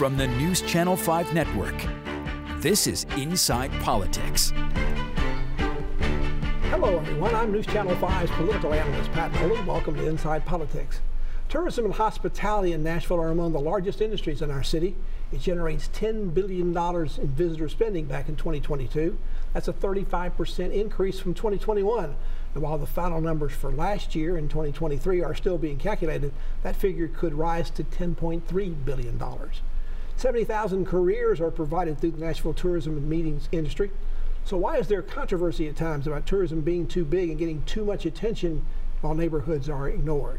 From the News Channel 5 Network, this is Inside Politics. Hello, everyone. I'm News Channel 5's political analyst, Pat Nolan. Welcome to Inside Politics. Tourism and hospitality in Nashville are among the largest industries in our city. It generates $10 billion in visitor spending back in 2022. That's a 35% increase from 2021. And while the final numbers for last year in 2023 are still being calculated, that figure could rise to $10.3 billion. 70,000 careers are provided through the Nashville tourism and meetings industry. So why is there controversy at times about tourism being too big and getting too much attention while neighborhoods are ignored?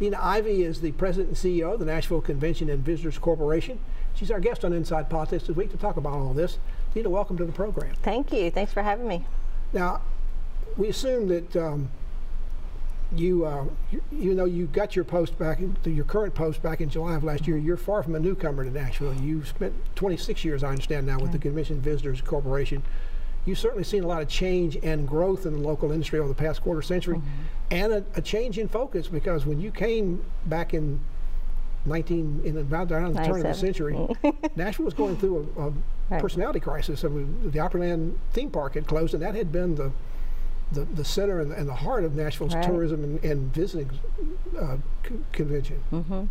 Deana Ivey is the president and CEO of the Nashville Convention and Visitors Corporation. She's our guest on Inside Politics this week to talk about all this. Deana, welcome to the program. Thank you. Thanks for having me. Now, we assume that um, you, uh, you, you know, you got your post back, in, your current post back in July of last year. You're far from a newcomer to Nashville. You've spent 26 years, I understand now, with the Convention Visitors Corporation. You've certainly seen a lot of change and growth in the local industry over the past quarter century, mm -hmm. and a, a, change in focus because when you came back in 19 in about around the turn of the century, Nashville was going through a, a right. personality crisis. I mean, the Opryland theme park had closed, and that had been the the, the center and, and the heart of Nashville's right. tourism and, and visiting uh, convention. Mm -hmm.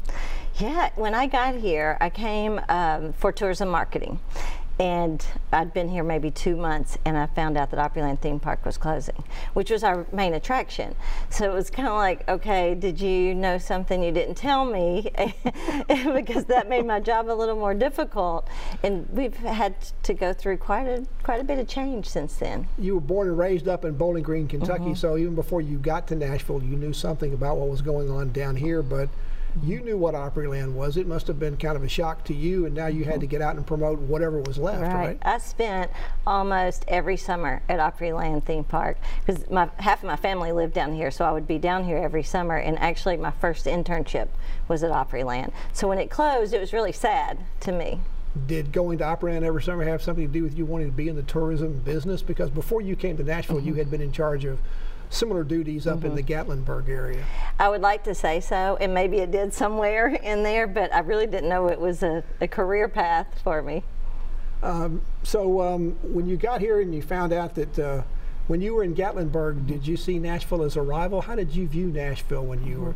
Yeah, when I got here, I came um, for tourism marketing and I'd been here maybe two months and I found out that Opryland theme park was closing, which was our main attraction. So it was kind of like, okay, did you know something you didn't tell me? because that made my job a little more difficult. And we've had to go through quite a quite a bit of change since then. You were born and raised up in Bowling Green, Kentucky, mm -hmm. so even before you got to Nashville, you knew something about what was going on down here, but you knew what Opryland was. It must have been kind of a shock to you, and now you had to get out and promote whatever was left, right? right? I spent almost every summer at Opryland theme park because my half of my family lived down here, so I would be down here every summer. And actually, my first internship was at Opryland. So when it closed, it was really sad to me did going to Opryland every summer have something to do with you wanting to be in the tourism business? Because before you came to Nashville, mm -hmm. you had been in charge of similar duties up mm -hmm. in the mm-hmm. Gatlinburg area. I would like to say so, and maybe it did somewhere in there, but I really didn't know it was a, a career path for me. Um, so um, when you got here and you found out that uh, when you were in Gatlinburg, did you see Nashville as a rival? How did you view Nashville when you were?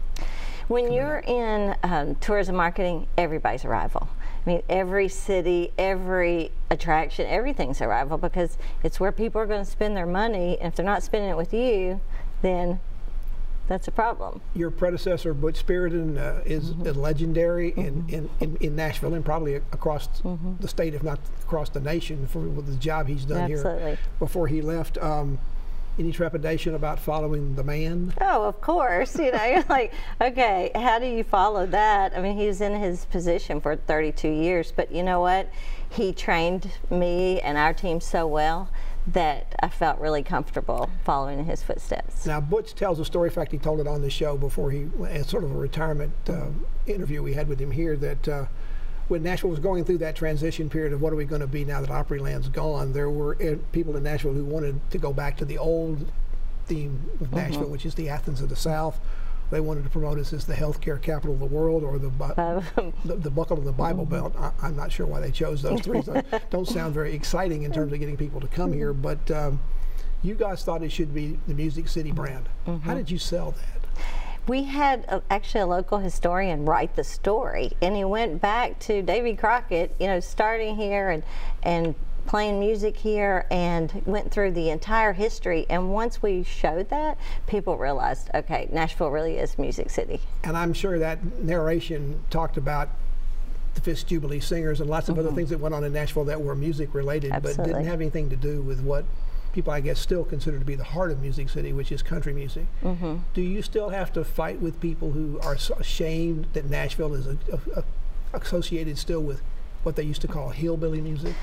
When you're in um, tourism marketing, everybody's a rival. I mean, every city, every attraction, everything's a rival because it's where people are going to spend their money. And if they're not spending it with you, then that's a problem. Your predecessor, Butch Spyridon, uh, is mm -hmm. legendary mm -hmm. in, in, in, in, Nashville and probably across mm -hmm. the state, if not across the nation, for the job he's done Absolutely. here before he left. Um, any trepidation about following the man? Oh, of course. You know, like, okay, how do you follow that? I mean, he was in his position for 32 years, but you know what? He trained me and our team so well that I felt really comfortable following in his footsteps. Now, Butch tells a story. In fact, he told it on the show before he, as sort of a retirement uh, interview we had with him here, that. Uh, when Nashville was going through that transition period of what are we going to be now that Opryland's gone, there were eh, people in Nashville who wanted to go back to the old theme of uh-huh. Nashville, which is the Athens of the South. They wanted to promote us as the healthcare capital of the world or the the, the, buckle of the Bible uh-huh. Belt. I, am not sure why they chose those three. don't sound very exciting in terms of getting people to come here, but um, you guys thought it should be the Music City brand. -huh. How mm-hmm. did you sell that? We had a, actually a local historian write the story, and he went back to Davy Crockett, you know, starting here and and playing music here and went through the entire history. And once we showed that, people realized, okay, Nashville really is Music City. And I'm sure that narration talked about the Fisk Jubilee Singers and lots of mm -hmm. other mm-hmm. things that went on in Nashville that were music related, Absolutely. but didn't have anything to do with what people, I guess, still consider to be the heart of Music City, which is country music. Mm -hmm. Do you still have to fight with people who are ashamed that Nashville is a, a, a associated still with what they used to call hillbilly music?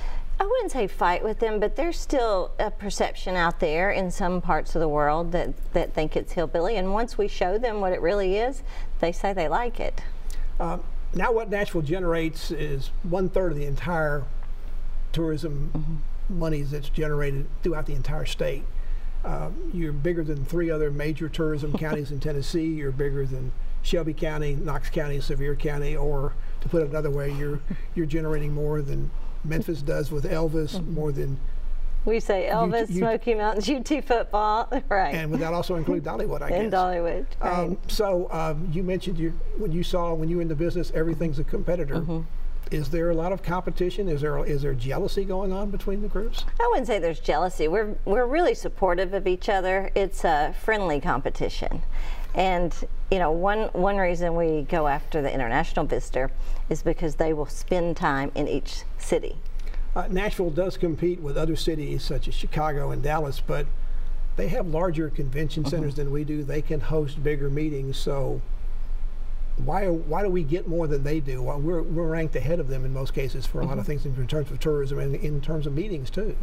I wouldn't say fight with them, but there's still a perception out there in some parts of the world that, that think it's hillbilly. And once we show them what it really is, they say they like it. Um, now, what Nashville generates is one third of the entire tourism mm -hmm monies that's generated throughout the entire state. Uh, you're bigger than three other major tourism counties in Tennessee. You're bigger than Shelby County, Knox County, Sevier County, or to put it another way, you're you're generating more than Memphis does with Elvis, Mm-hmm. more than We say Elvis, you- Smoky Mountains, UT football, right? and would that also include Dollywood? I guess. in Dollywood. Right. Um, so um, you mentioned you when you saw when you were in the business, everything's a competitor. Mm-hmm. Is there a lot of competition? Is there is there jealousy going on between the groups? I wouldn't say there's jealousy. We're we're really supportive of each other. It's a friendly competition. And you know, one one reason we go after the international visitor is because they will spend time in each city. Uh, Nashville does compete with other cities such as Chicago and Dallas, but they have larger convention Mm-hmm. centers than we do. They can host bigger meetings. So why why do we get more than they do? Well, we're we're ranked ahead of them in most cases for a lot of Mm-hmm. things in terms of tourism and in terms of meetings too.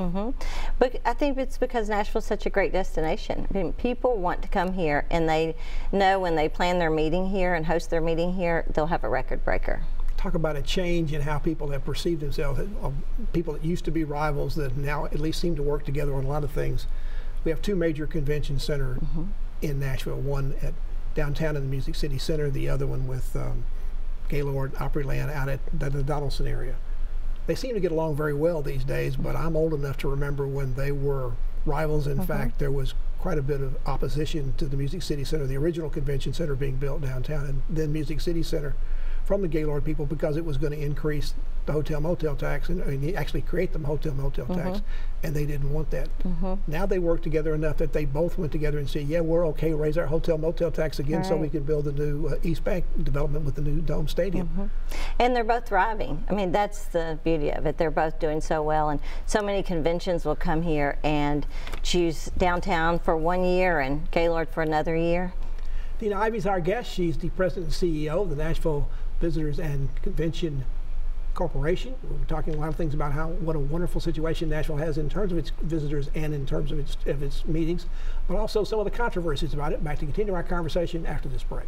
But I think it's because Nashville's such a great destination. I mean, people want to come here, and they know when they plan their meeting here and host their meeting here, they'll have a record breaker. talk about a change in how people have perceived themselves. Uh, people that used to be rivals that now at least seem to work together on a lot of things. We have two major convention centers in Nashville. One at downtown in the Music City Center. The other one with um, Gaylord Opryland out at the, the Donaldson area. They seem to get along very well these days. But I'm old enough to remember when they were rivals. In fact, there was quite a bit of opposition to the Music City Center, the original convention center being built downtown, and then Music City Center from the Gaylord people because it was going to increase the hotel motel tax and, and actually create the hotel motel tax, mm-hmm. and they didn't want that. Mm-hmm. Now they work together enough that they both went together and said, "Yeah, we're okay. Raise our hotel motel tax again, so we can build the new uh, East Bank development with the new dome stadium." Mm-hmm. And they're both thriving. I mean, that's the beauty of it. They're both doing so well, and so many conventions will come here and choose downtown for one year and Gaylord for another year. Deana Ivey's our guest. She's the president and CEO of the Nashville Visitors and Convention Corporation. We're talking a lot of things about how what a wonderful situation Nashville has in terms of its visitors and in terms of its of its meetings, but also some of the controversies about it. Back to continue our conversation after this break.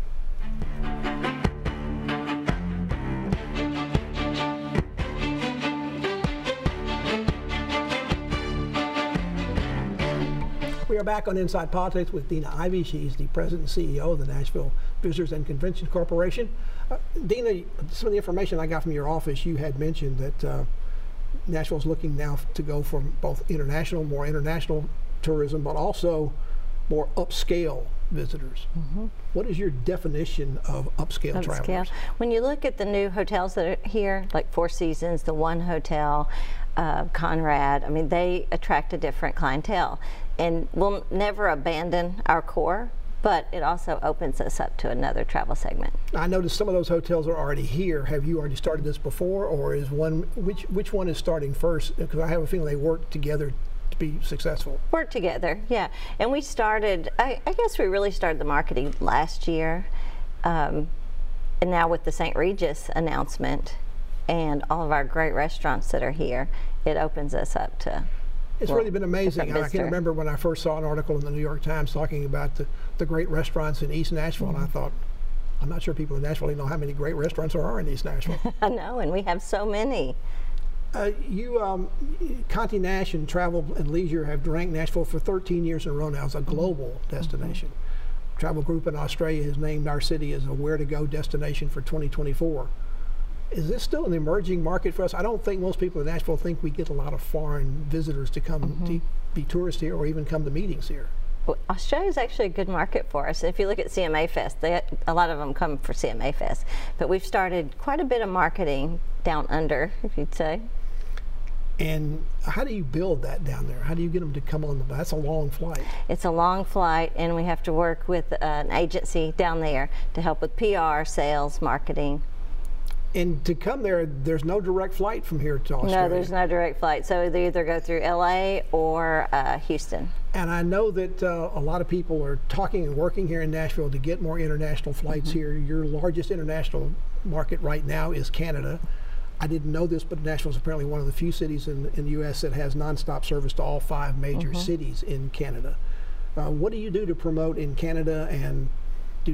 Are back on Inside Politics with Deana Ivey. She's the president and CEO of the Nashville Visitors and Convention Corporation. Uh, Deana, some of the information I got from your office, you had mentioned that uh, Nashville's looking now to go from both international, more international tourism, but also more upscale visitors. What is your definition of upscale, Upscale. travelers? When you look at the new hotels that are here, like Four Seasons, the One Hotel, uh, Conrad, I mean, they attract a different clientele. And we'll never abandon our core, but it also opens us up to another travel segment. I noticed some of those hotels are already here. Have you already started this before, or is one which which one is starting first? Because I have a feeling they work together to be successful. Work together, yeah. And we started, I, I guess we really started the marketing last year. Um, and now with the St. Regis announcement and all of our great restaurants that are here, it opens us up to. It's well, really been amazing. I can remember when I first saw an article in the New York Times talking about the, the great restaurants in East Nashville, and I thought, I'm not sure people in Nashville even know how many great restaurants there are in East Nashville. I know, and we have so many. uh, you, um, Condé Nast and Travel and Leisure have ranked Nashville for 13 years in a row now as a global destination. Travel Group in Australia has named our city as a where to go destination for 2024. Is this still an emerging market for us? I don't think most people in Nashville think we get a lot of foreign visitors to come mm-hmm. to be tourists here or even come to meetings here. Well, Australia is actually a good market for us. If you look at CMA Fest, they, a lot of them come for CMA Fest. But we've started quite a bit of marketing down under, if you'd say. And how do you build that down there? How do you get them to come on the? That's a long flight. It's a long flight, and we have to work with an agency down there to help with PR, sales, marketing. And to come there, there's no direct flight from here to Australia. No, there's no direct flight. So they either go through LA or uh, Houston. And I know that uh, a lot of people are talking and working here in Nashville to get more international flights here. Your largest international market right now is Canada. I didn't know this, but Nashville is apparently one of the few cities in, in the U.S. that has nonstop service to all five major cities in Canada. Uh, what do you do to promote in Canada, and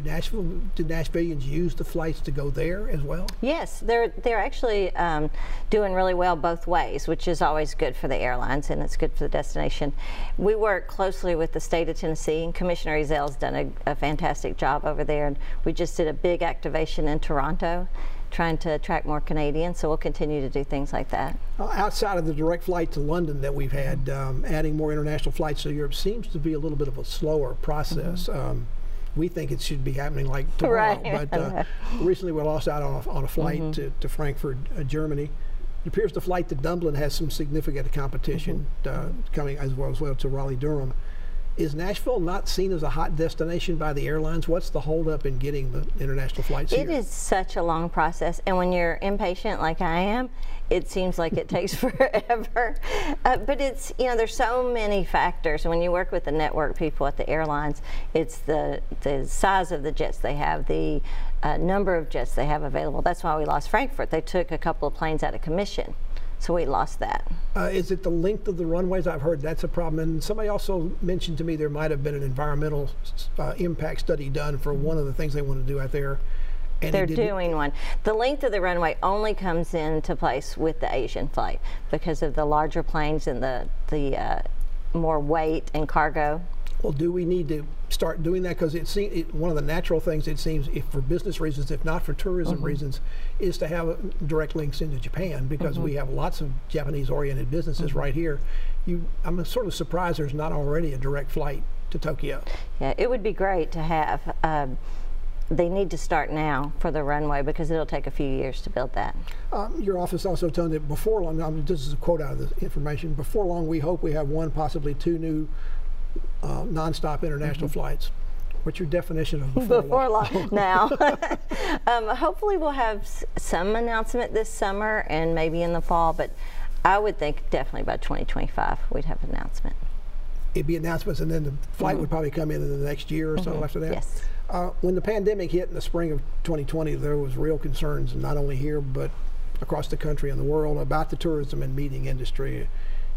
do Nashville do Nashvillians use the flights to go there as well? Yes, they're they're actually um, doing really well both ways, which is always good for the airlines and it's good for the destination. We work closely with the state of Tennessee, and Commissioner Ezell's done a, a fantastic job over there. And we just did a big activation in Toronto trying to attract more Canadians, so we'll continue to do things like that. Uh, outside of the direct flight to London that we've had, um, adding more international flights to Europe seems to be a little bit of a slower process. Mm-hmm. Um, we think it should be happening like tomorrow, right. but uh, recently we lost out on a, on a flight mm-hmm. to, to, Frankfurt, uh, Germany. It appears the flight to Dublin has some significant competition mm-hmm. Uh, coming as well as well to Raleigh Durham is Nashville not seen as a hot destination by the airlines? What's the holdup in getting the international flights it here? It is such a long process, and when you're impatient like I am, it seems like it takes forever. Uh, but it's you know there's so many factors. When you work with the network people at the airlines, it's the the size of the jets they have, the uh, number of jets they have available. That's why we lost Frankfurt. They took a couple of planes out of commission so we lost that. Uh, is it the length of the runways? I've heard that's a problem. And somebody also mentioned to me there might have been an environmental uh, impact study done for one of the things they want to do out there. And They're doing one. The length of the runway only comes into place with the Asian flight because of the larger planes and the the uh, more weight and cargo well, do we need to start doing that? Because it seems it, one of the natural things it seems, if for business reasons, if not for tourism mm-hmm. reasons, is to have direct links into Japan because mm-hmm. we have lots of Japanese-oriented businesses mm-hmm. right here. You, I'm sort of surprised there's not already a direct flight to Tokyo. Yeah, it would be great to have. Um, they need to start now for the runway because it'll take a few years to build that. Um, your office also told me before long, I mean, this is a quote out of the information, before long we hope we have one, possibly two new uh, nonstop international mm-hmm. flights. What's your definition of before, before long? long now, um, hopefully we'll have s- some announcement this summer and maybe in the fall, but I would think definitely by 2025 we'd have an announcement. It'd be announcements, and then the flight mm-hmm. would probably come in in the next year or mm-hmm. so after that. Yes. When the pandemic hit in the spring of 2020, there was real concerns, not only here but across the country and the world, about the tourism and meeting industry.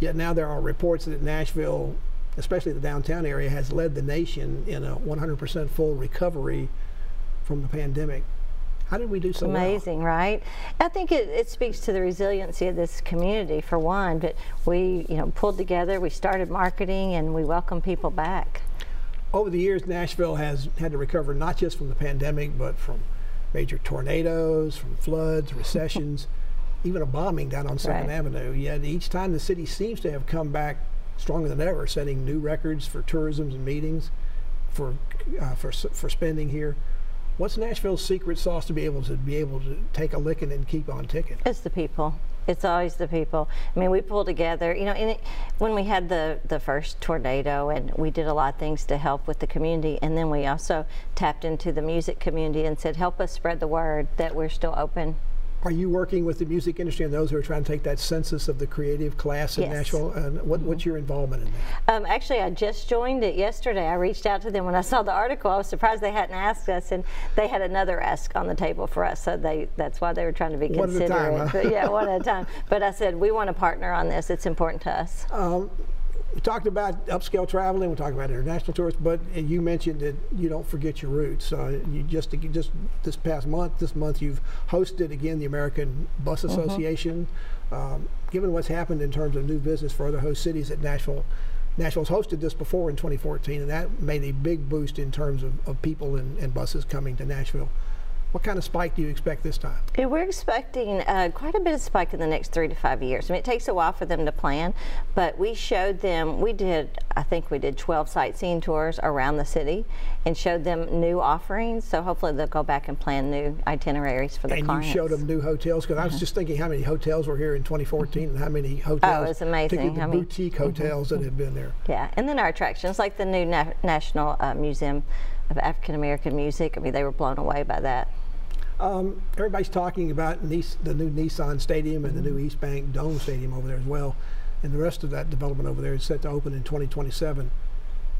Yet now there are reports that Nashville especially the downtown area, has led the nation in a 100% full recovery from the pandemic. How did we do so Amazing, well? right? I think it, it speaks to the resiliency of this community, for one, but we, you know, pulled together, we started marketing, and we welcome people back. Over the years, Nashville has had to recover not just from the pandemic, but from major tornadoes, from floods, recessions, even a bombing down on 2nd right. Avenue. Yet each time the city seems to have come back stronger than ever, setting new records for tourism and meetings, for uh, for for spending here. What's Nashville's secret sauce to be able to be able to take a licking and keep on ticking? It's the people. It's always the people. I mean, we pull together. You know, it, when we had the the first tornado, and we did a lot of things to help with the community, and then we also tapped into the music community and said, help us spread the word that we're still open are you working with the music industry and those who are trying to take that census of the creative class in yes. Nashville? And what, what's your involvement in that? Um, actually, I just joined it yesterday. I reached out to them when I saw the article. I was surprised they hadn't asked us, and they had another ask on the table for us. So they that's why they were trying to be one considerate. Time, huh? but yeah, one at a time. But I said we want to partner on this. It's important to us. Um, we talked about upscale traveling. We talked about international tourists, but you mentioned that you don't forget your roots. Uh, you just just this past month, this month you've hosted again the American Bus mm-hmm. Association. Mm-hmm. Um, given what's happened in terms of new business for other host cities at Nashville, Nashville's hosted this before in 2014, and that made a big boost in terms of, of people and, and buses coming to Nashville. What kind of spike do you expect this time? Yeah, we're expecting uh, quite a bit of spike in the next three to five years. I mean, it takes a while for them to plan, but we showed them, we did, I think we did 12 sightseeing tours around the city and showed them new offerings. So hopefully they'll go back and plan new itineraries for the and clients. And you showed them new hotels because I was just thinking how many hotels were here in 2014 and how many hotels. Oh, it's amazing. The boutique mm-hmm. hotels that have been there. Yeah, and then our attractions like the new Na National uh, Museum of African American Music. I mean, they were blown away by that. Um, everybody's talking about Nice, the new Nissan Stadium and the new East Bank Dome Stadium over there as well, and the rest of that development over there is set to open in 2027.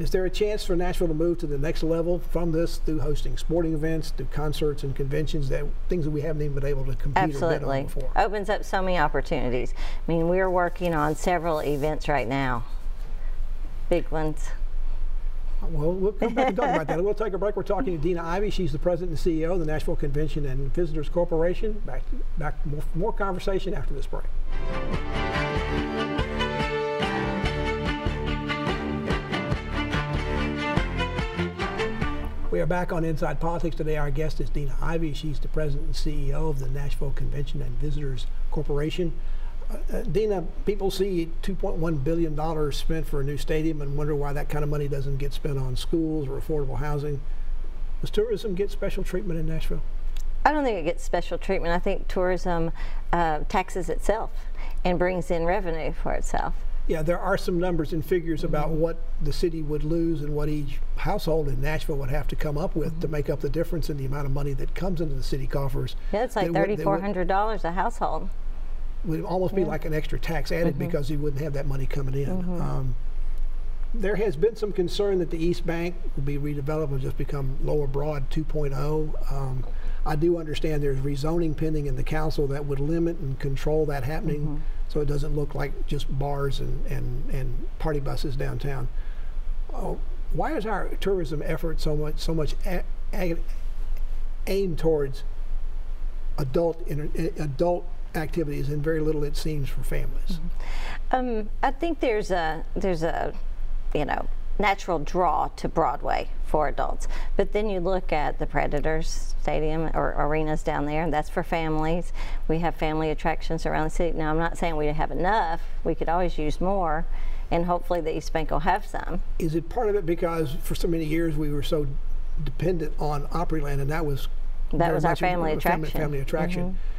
Is there a chance for Nashville to move to the next level from this through hosting sporting events, through concerts and conventions, that things that we haven't even been able to compete Absolutely. or bid on before? Opens up so many opportunities. I mean, we're working on several events right now, big ones. Well, we'll come back and talk about that. We'll take a break. We're talking to Deana Ivey. She's the president and CEO of the Nashville Convention and Visitors Corporation. Back, back more, more conversation after this break. We are back on Inside Politics today. Our guest is Deana Ivey. She's the president and CEO of the Nashville Convention and Visitors Corporation. Uh, Deana, people see $2.1 billion spent for a new stadium and wonder why that kind of money doesn't get spent on schools or affordable housing. Does tourism get special treatment in Nashville? I don't think it gets special treatment. I think tourism uh, taxes itself and brings in revenue for itself. Yeah, there are some numbers and figures about mm-hmm. what the city would lose and what each household in Nashville would have to come up with mm-hmm. to make up the difference in the amount of money that comes into the city coffers. Yeah, it's like thirty-four hundred dollars a household. Would almost be like an extra tax added mm-hmm. because you wouldn't have that money coming in. Mm-hmm. Um, there has been some concern that the East Bank will be redeveloped and just become Lower Broad 2.0. Um, I do understand there's rezoning pending in the council that would limit and control that happening mm-hmm. so it doesn't look like just bars and, and, and party buses downtown. Uh, why is our tourism effort so much so much a, a, aimed towards adult inter, adult activities and very little it seems for families? Mm-hmm. Um, I think there's a there's a you know natural draw to Broadway for adults. But then you look at the Predators Stadium or arenas down there, and that's for families. We have family attractions around the city. Now, I'm not saying we have enough, we could always use more, and hopefully the East Bank will have some. Is it part of it because for so many years we were so dependent on Opryland, and that was that was our family attraction. Family, family attraction. Mm-hmm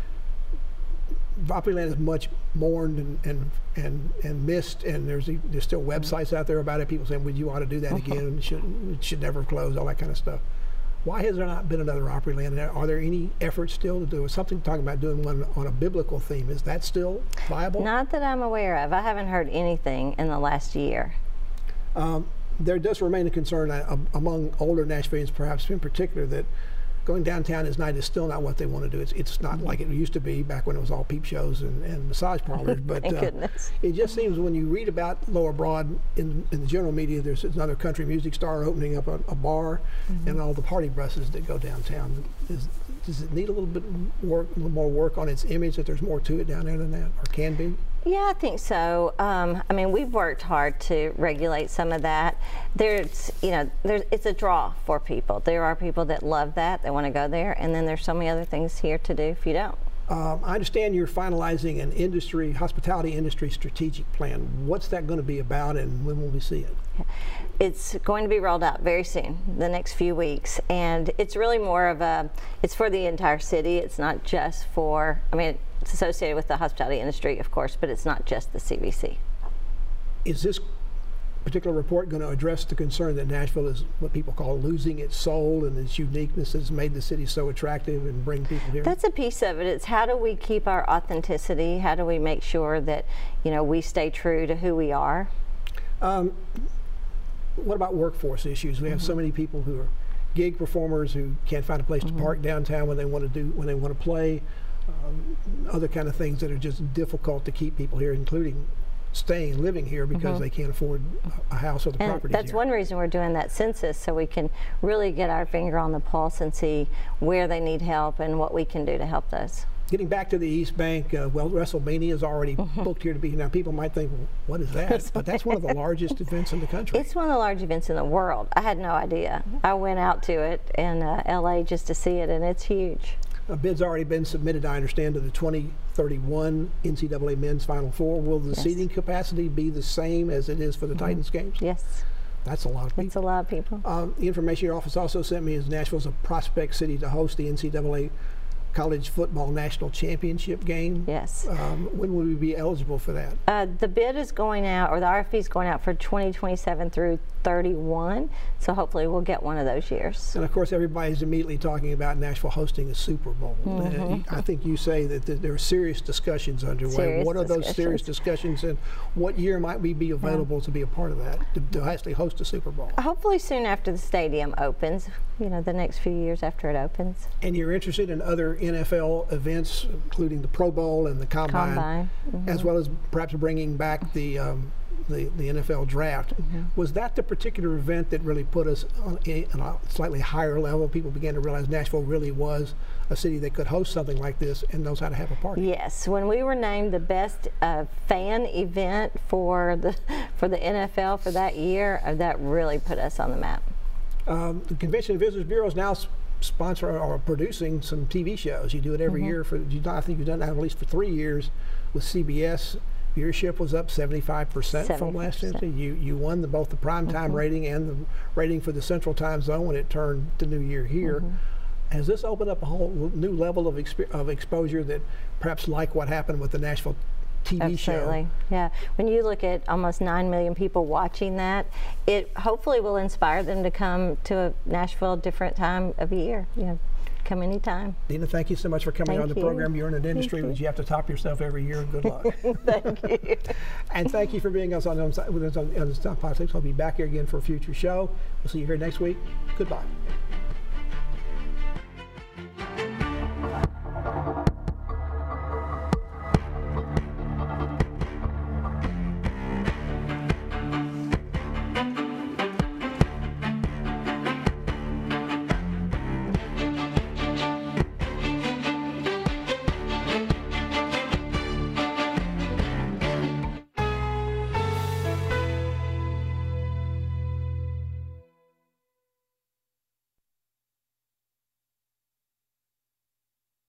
Opryland is much mourned and, and and and missed, and there's there's still websites out there about it. People saying, "Well, you ought to do that uh-huh. again. It should it should never close." All that kind of stuff. Why has there not been another Opryland? Are there any efforts still to do something talking about doing one on a biblical theme? Is that still viable? Not that I'm aware of. I haven't heard anything in the last year. Um, there does remain a concern uh, among older Nashvilleians, perhaps in particular, that going downtown at night is still not what they want to do. It's, it's not like it used to be back when it was all peep shows and, and massage parlors. But uh, it just seems when you read about Lower Broad in, in the general media, there's another country music star opening up a, a bar mm-hmm. and all the party buses that go downtown. Is, does it need a little bit work, a little more work on its image? That there's more to it down there than that, or can be? Yeah, I think so. Um, I mean, we've worked hard to regulate some of that. There's, you know, there's it's a draw for people. There are people that love that, they want to go there, and then there's so many other things here to do if you don't. Um, I understand you're finalizing an industry, hospitality industry strategic plan. What's that going to be about, and when will we see it? It's going to be rolled out very soon, the next few weeks, and it's really more of a. It's for the entire city. It's not just for. I mean, it's associated with the hospitality industry, of course, but it's not just the CVC. Is this particular report going to address the concern that Nashville is what people call losing its soul and its uniqueness has made the city so attractive and bring people here? That's a piece of it. It's how do we keep our authenticity? How do we make sure that you know we stay true to who we are? Um, what about workforce issues? We have mm-hmm. so many people who are gig performers who can't find a place mm-hmm. to park downtown when they want to do when they want to play. Um, other kind of things that are just difficult to keep people here, including staying living here because mm-hmm. they can't afford a house or the and property. That's here. one reason we're doing that census so we can really get our finger on the pulse and see where they need help and what we can do to help those. Getting back to the East Bank, uh, well, WrestleMania is already mm-hmm. booked here to be. Now, people might think, well, what is that? but that's one of the largest events in the country. It's one of the large events in the world. I had no idea. I went out to it in uh, LA just to see it, and it's huge. A bid's already been submitted, I understand, to the 2031 NCAA Men's Final Four. Will the yes. seating capacity be the same as it is for the mm-hmm. Titans games? Yes. That's a lot of people. That's a lot of people. Um, the information your office also sent me is Nashville's a prospect city to host the NCAA college football national championship game. Yes. Um, when will we be eligible for that? Uh, the bid is going out, or the RFP is going out for 2027 through 31. So hopefully we'll get one of those years. And of course, everybody's immediately talking about Nashville hosting a Super Bowl. Mm-hmm. Uh, I think you say that, that, there are serious discussions underway. Serious what are those serious discussions, and what year might we be available yeah. to be a part of that to, to actually host a Super Bowl? Hopefully soon after the stadium opens. You know, the next few years after it opens. And you're interested in other NFL events, including the Pro Bowl and the Combine, Combine. Mm-hmm. as well as perhaps bringing back the um, the, the NFL draft. Mm-hmm. Was that the particular event that really put us on a, on a slightly higher level? People began to realize Nashville really was a city that could host something like this and knows how to have a party. Yes, when we were named the best uh, fan event for the for the NFL for that year, uh, that really put us on the map. Um, the Convention and Visitors Bureau is now sponsor or producing some TV shows. You do it every year for. I think you've done that at least for three years with CBS. Viewership was up 75% from last year. You you won the, both the prime time mm-hmm. rating and the rating for the Central Time Zone when it turned the new year here. Mm-hmm. Has this opened up a whole new level of, of exposure that perhaps like what happened with the Nashville TV show? Absolutely. show? Yeah. When you look at almost 9 million people watching that, it hopefully will inspire them to come to a Nashville different time of year. You know, come anytime. Nina, thank you so much for coming Thank on the you. program. You're in an industry that you have to top yourself every year. Good luck. Thank you. And thank you for being us on us on Inside Politics. I'll be back here again for a future show. We'll see you here next week. Goodbye.